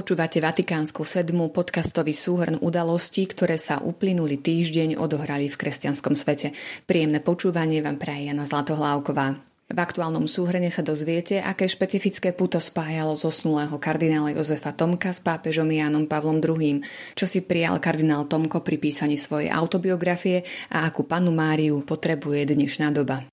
Počúvate Vatikánsku sedmu, podcastový súhrn udalostí, ktoré sa uplynulý týždeň odohrali v kresťanskom svete. Príjemné počúvanie vám praje Jana Zlatohlávková. V aktuálnom súhrne sa dozviete, aké špecifické puto spájalo zosnulého kardinála Jozefa Tomka s pápežom Jánom Pavlom II, čo si prijal kardinál Tomko pri písaní svojej autobiografie a akú panu Máriu potrebuje dnešná doba.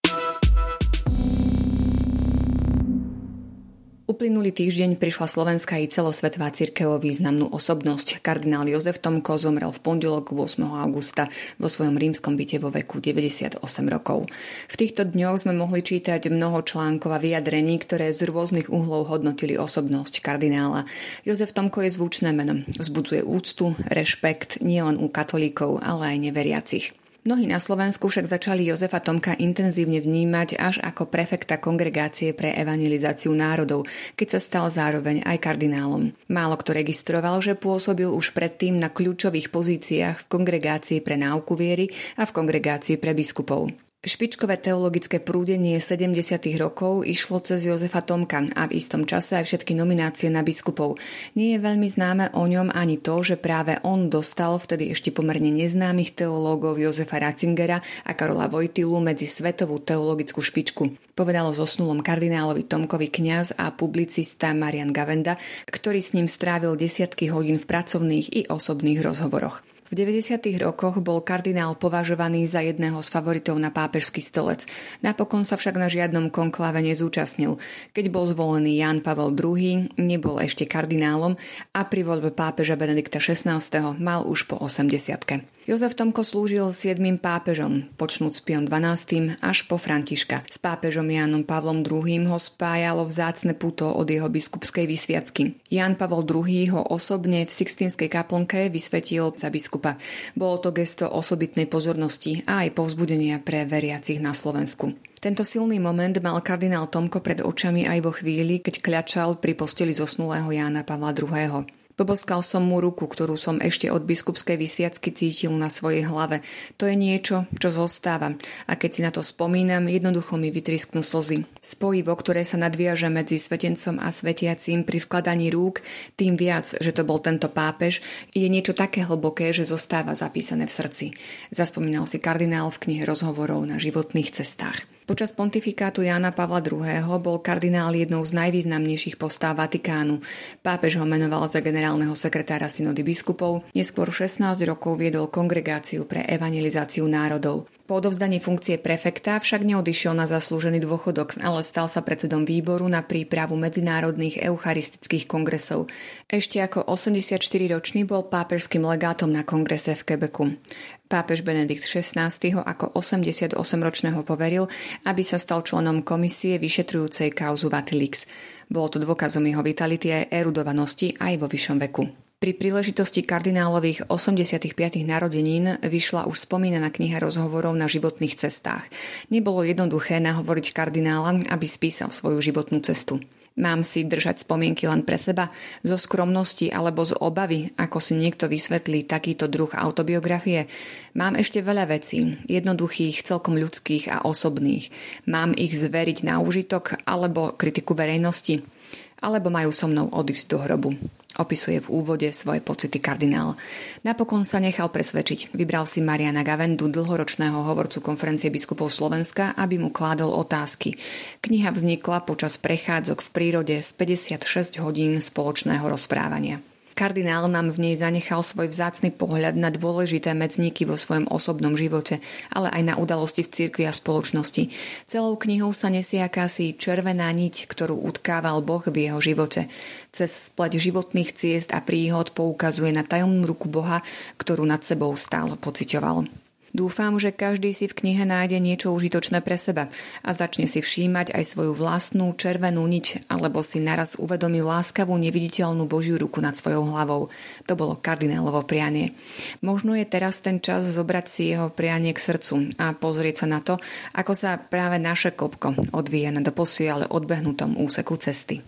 Uplynulý týždeň prišla slovenská i celosvetová cirkev o významnú osobnosť. Kardinál Jozef Tomko zomrel v pondelok 8. augusta vo svojom rímskom byte vo veku 98 rokov. V týchto dňoch sme mohli čítať mnoho článkov a vyjadrení, ktoré z rôznych uhlov hodnotili osobnosť kardinála. Jozef Tomko je zvučné meno. Vzbudzuje úctu, rešpekt nielen u katolíkov, ale aj neveriacich. Mnohí na Slovensku však začali Jozefa Tomka intenzívne vnímať až ako prefekta kongregácie pre evangelizáciu národov, keď sa stal zároveň aj kardinálom. Málo kto registroval, že pôsobil už predtým na kľúčových pozíciách v kongregácii pre náuku viery a v kongregácii pre biskupov. Špičkové teologické prúdenie 70. rokov išlo cez Jozefa Tomka a v istom čase aj všetky nominácie na biskupov. Nie je veľmi známe o ňom ani to, že práve on dostal vtedy ešte pomerne neznámych teológov Jozefa Ratzingera a Karola Vojtilu medzi svetovú teologickú špičku. Povedalo zosnulom kardinálovi Tomkovi kňaz a publicista Marian Gavenda, ktorý s ním strávil desiatky hodín v pracovných i osobných rozhovoroch. V 90. rokoch bol kardinál považovaný za jedného z favoritov na pápežský stolec. Napokon sa však na žiadnom konklave nezúčastnil. Keď bol zvolený Jan Pavel II, nebol ešte kardinálom a pri voľbe pápeža Benedikta XVI mal už po 80. Jozef Tomko slúžil siedmým pápežom, počnúc Pion XII až po Františka. S pápežom Jánom Pavlom II ho spájalo vzácne puto od jeho biskupskej vysviacky. Ján Pavol II ho osobne v Sixtinskej kaplnke vysvetil za biskupa. Bolo to gesto osobitnej pozornosti a aj povzbudenia pre veriacich na Slovensku. Tento silný moment mal kardinál Tomko pred očami aj vo chvíli, keď kľačal pri posteli zosnulého Jána Pavla II. Poboskal som mu ruku, ktorú som ešte od biskupskej vysviacky cítil na svojej hlave. To je niečo, čo zostáva. A keď si na to spomínam, jednoducho mi vytrisknú slzy. Spojivo, ktoré sa nadviaže medzi svetencom a svetiacím pri vkladaní rúk, tým viac, že to bol tento pápež, je niečo také hlboké, že zostáva zapísané v srdci. Zaspomínal si kardinál v knihe rozhovorov na životných cestách. Počas pontifikátu Jána Pavla II. bol kardinál jednou z najvýznamnejších postáv Vatikánu. Pápež ho menoval za generálneho sekretára synody biskupov, neskôr 16 rokov viedol kongregáciu pre evangelizáciu národov. Po odovzdaní funkcie prefekta však neodišiel na zaslúžený dôchodok, ale stal sa predsedom výboru na prípravu medzinárodných eucharistických kongresov. Ešte ako 84-ročný bol pápežským legátom na kongrese v Quebecu. Pápež Benedikt XVI ako 88-ročného poveril, aby sa stal členom komisie vyšetrujúcej kauzu Vatilix. Bolo to dôkazom jeho vitality a erudovanosti aj vo vyššom veku. Pri príležitosti kardinálových 85. narodenín vyšla už spomínaná kniha rozhovorov na životných cestách. Nebolo jednoduché nahovoriť kardinála, aby spísal svoju životnú cestu. Mám si držať spomienky len pre seba, zo skromnosti alebo z obavy, ako si niekto vysvetlí takýto druh autobiografie. Mám ešte veľa vecí, jednoduchých, celkom ľudských a osobných. Mám ich zveriť na úžitok alebo kritiku verejnosti alebo majú so mnou odísť do hrobu. Opisuje v úvode svoje pocity kardinál. Napokon sa nechal presvedčiť. Vybral si Mariana Gavendu, dlhoročného hovorcu konferencie biskupov Slovenska, aby mu kládol otázky. Kniha vznikla počas prechádzok v prírode z 56 hodín spoločného rozprávania. Kardinál nám v nej zanechal svoj vzácny pohľad na dôležité medzníky vo svojom osobnom živote, ale aj na udalosti v cirkvi a spoločnosti. Celou knihou sa nesie akási červená niť, ktorú utkával Boh v jeho živote. Cez spleť životných ciest a príhod poukazuje na tajomnú ruku Boha, ktorú nad sebou stále pociťoval. Dúfam, že každý si v knihe nájde niečo užitočné pre seba a začne si všímať aj svoju vlastnú červenú niť, alebo si naraz uvedomí láskavú neviditeľnú Božiu ruku nad svojou hlavou. To bolo kardinálovo prianie. Možno je teraz ten čas zobrať si jeho prianie k srdcu a pozrieť sa na to, ako sa práve naše klopko odvíja na doposiaľ odbehnutom úseku cesty.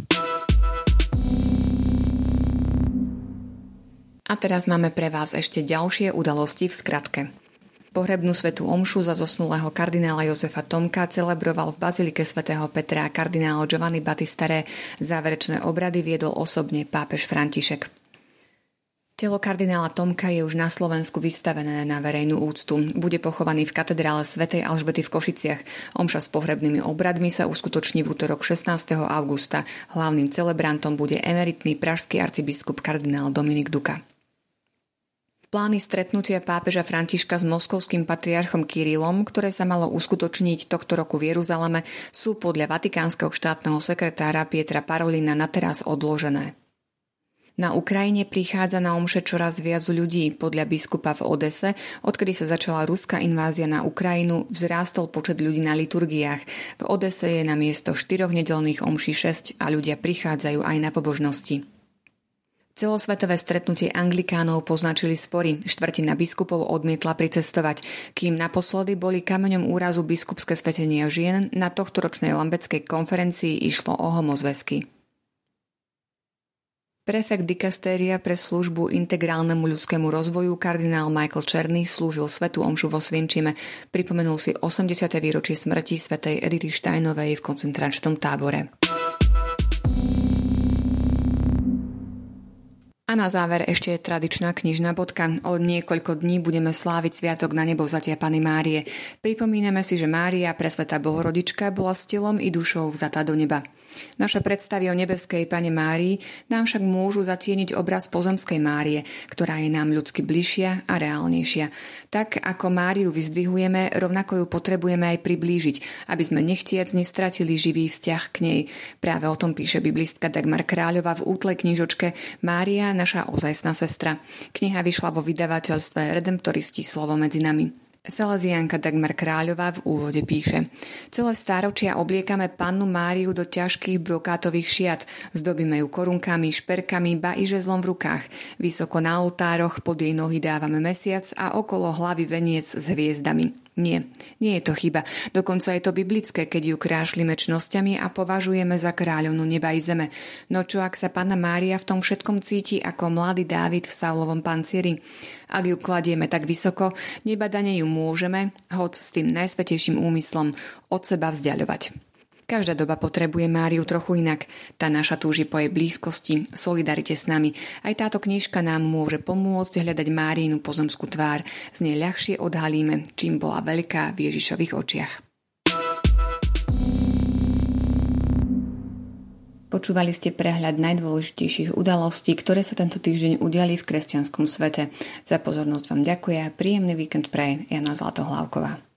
A teraz máme pre vás ešte ďalšie udalosti v skratke. Pohrebnú svetú omšu za zosnulého kardinála Jozefa Tomka celebroval v Bazilike svätého Petra kardinál Giovanni Battistare. Záverečné obrady viedol osobne pápež František. Telo kardinála Tomka je už na Slovensku vystavené na verejnú úctu. Bude pochovaný v katedrále svätej Alžbety v Košiciach. Omša s pohrebnými obradmi sa uskutoční v útorok 16. augusta. Hlavným celebrantom bude emeritný pražský arcibiskup kardinál Dominik Duka. Plány stretnutia pápeža Františka s moskovským patriarchom Kirilom, ktoré sa malo uskutočniť tohto roku v Jeruzaleme, sú podľa vatikánskeho štátneho sekretára Pietra Parolina na teraz odložené. Na Ukrajine prichádza na omše čoraz viac ľudí. Podľa biskupa v Odese, odkedy sa začala ruská invázia na Ukrajinu, vzrástol počet ľudí na liturgiách. V Odese je na miesto štyroch nedelných omší 6 a ľudia prichádzajú aj na pobožnosti. Celosvetové stretnutie anglikánov poznačili spory. Štvrtina biskupov odmietla pricestovať, kým naposledy boli kameňom úrazu biskupské svetenia žien na tohtoročnej lambeckej konferencii išlo o homozvesky. Prefekt dikastéria pre službu integrálnemu ľudskému rozvoju kardinál Michael Černy slúžil svetu omšu vo Svinčime. Pripomenul si 80. výročie smrti svetej Edity Steinovej v koncentračnom tábore. A na záver ešte tradičná knižná bodka. Od niekoľko dní budeme sláviť Sviatok na nebo vzatia Pany Márie. Pripomíname si, že Mária, presveta Bohorodička, bola s telom i dušou vzatá do neba. Naše predstavy o nebeskej Pane Márii nám však môžu zatieniť obraz pozemskej Márie, ktorá je nám ľudsky bližšia a reálnejšia. Tak ako Máriu vyzdvihujeme, rovnako ju potrebujeme aj priblížiť, aby sme nechtiac nestratili živý vzťah k nej. Práve o tom píše biblistka Dagmar Kráľová v útlej knižočke Mária, naša ozajstná sestra. Kniha vyšla vo vydavateľstve Redemptoristi slovo medzi nami. Salesianka Dagmar Kráľová v úvode píše Celé stáročia obliekame pannu Máriu do ťažkých brokátových šiat, zdobíme ju korunkami, šperkami, ba i žezlom v rukách. Vysoko na oltároch pod jej nohy dávame mesiac a okolo hlavy veniec s hviezdami. Nie, nie je to chyba. Dokonca je to biblické, keď ju krášlime čnosťami a považujeme za kráľovnú neba i zeme. No čo ak sa Panna Mária v tom všetkom cíti ako mladý Dávid v Saulovom pancieri? Ak ju kladieme tak vysoko, nebadane ju môžeme, hoď s tým najsvetejším úmyslom, od seba vzdialovať. Každá doba potrebuje Máriu trochu inak. Tá naša túži po jej blízkosti, solidarite s nami. Aj táto knižka nám môže pomôcť hľadať Máriinu pozemskú tvár. Z nej ľahšie odhalíme, čím bola veľká v Ježišových očiach. Počúvali ste prehľad najdôležitejších udalostí, ktoré sa tento týždeň udiali v kresťanskom svete. Za pozornosť vám ďakujem príjemný víkend praje Jana Zlatohlávková.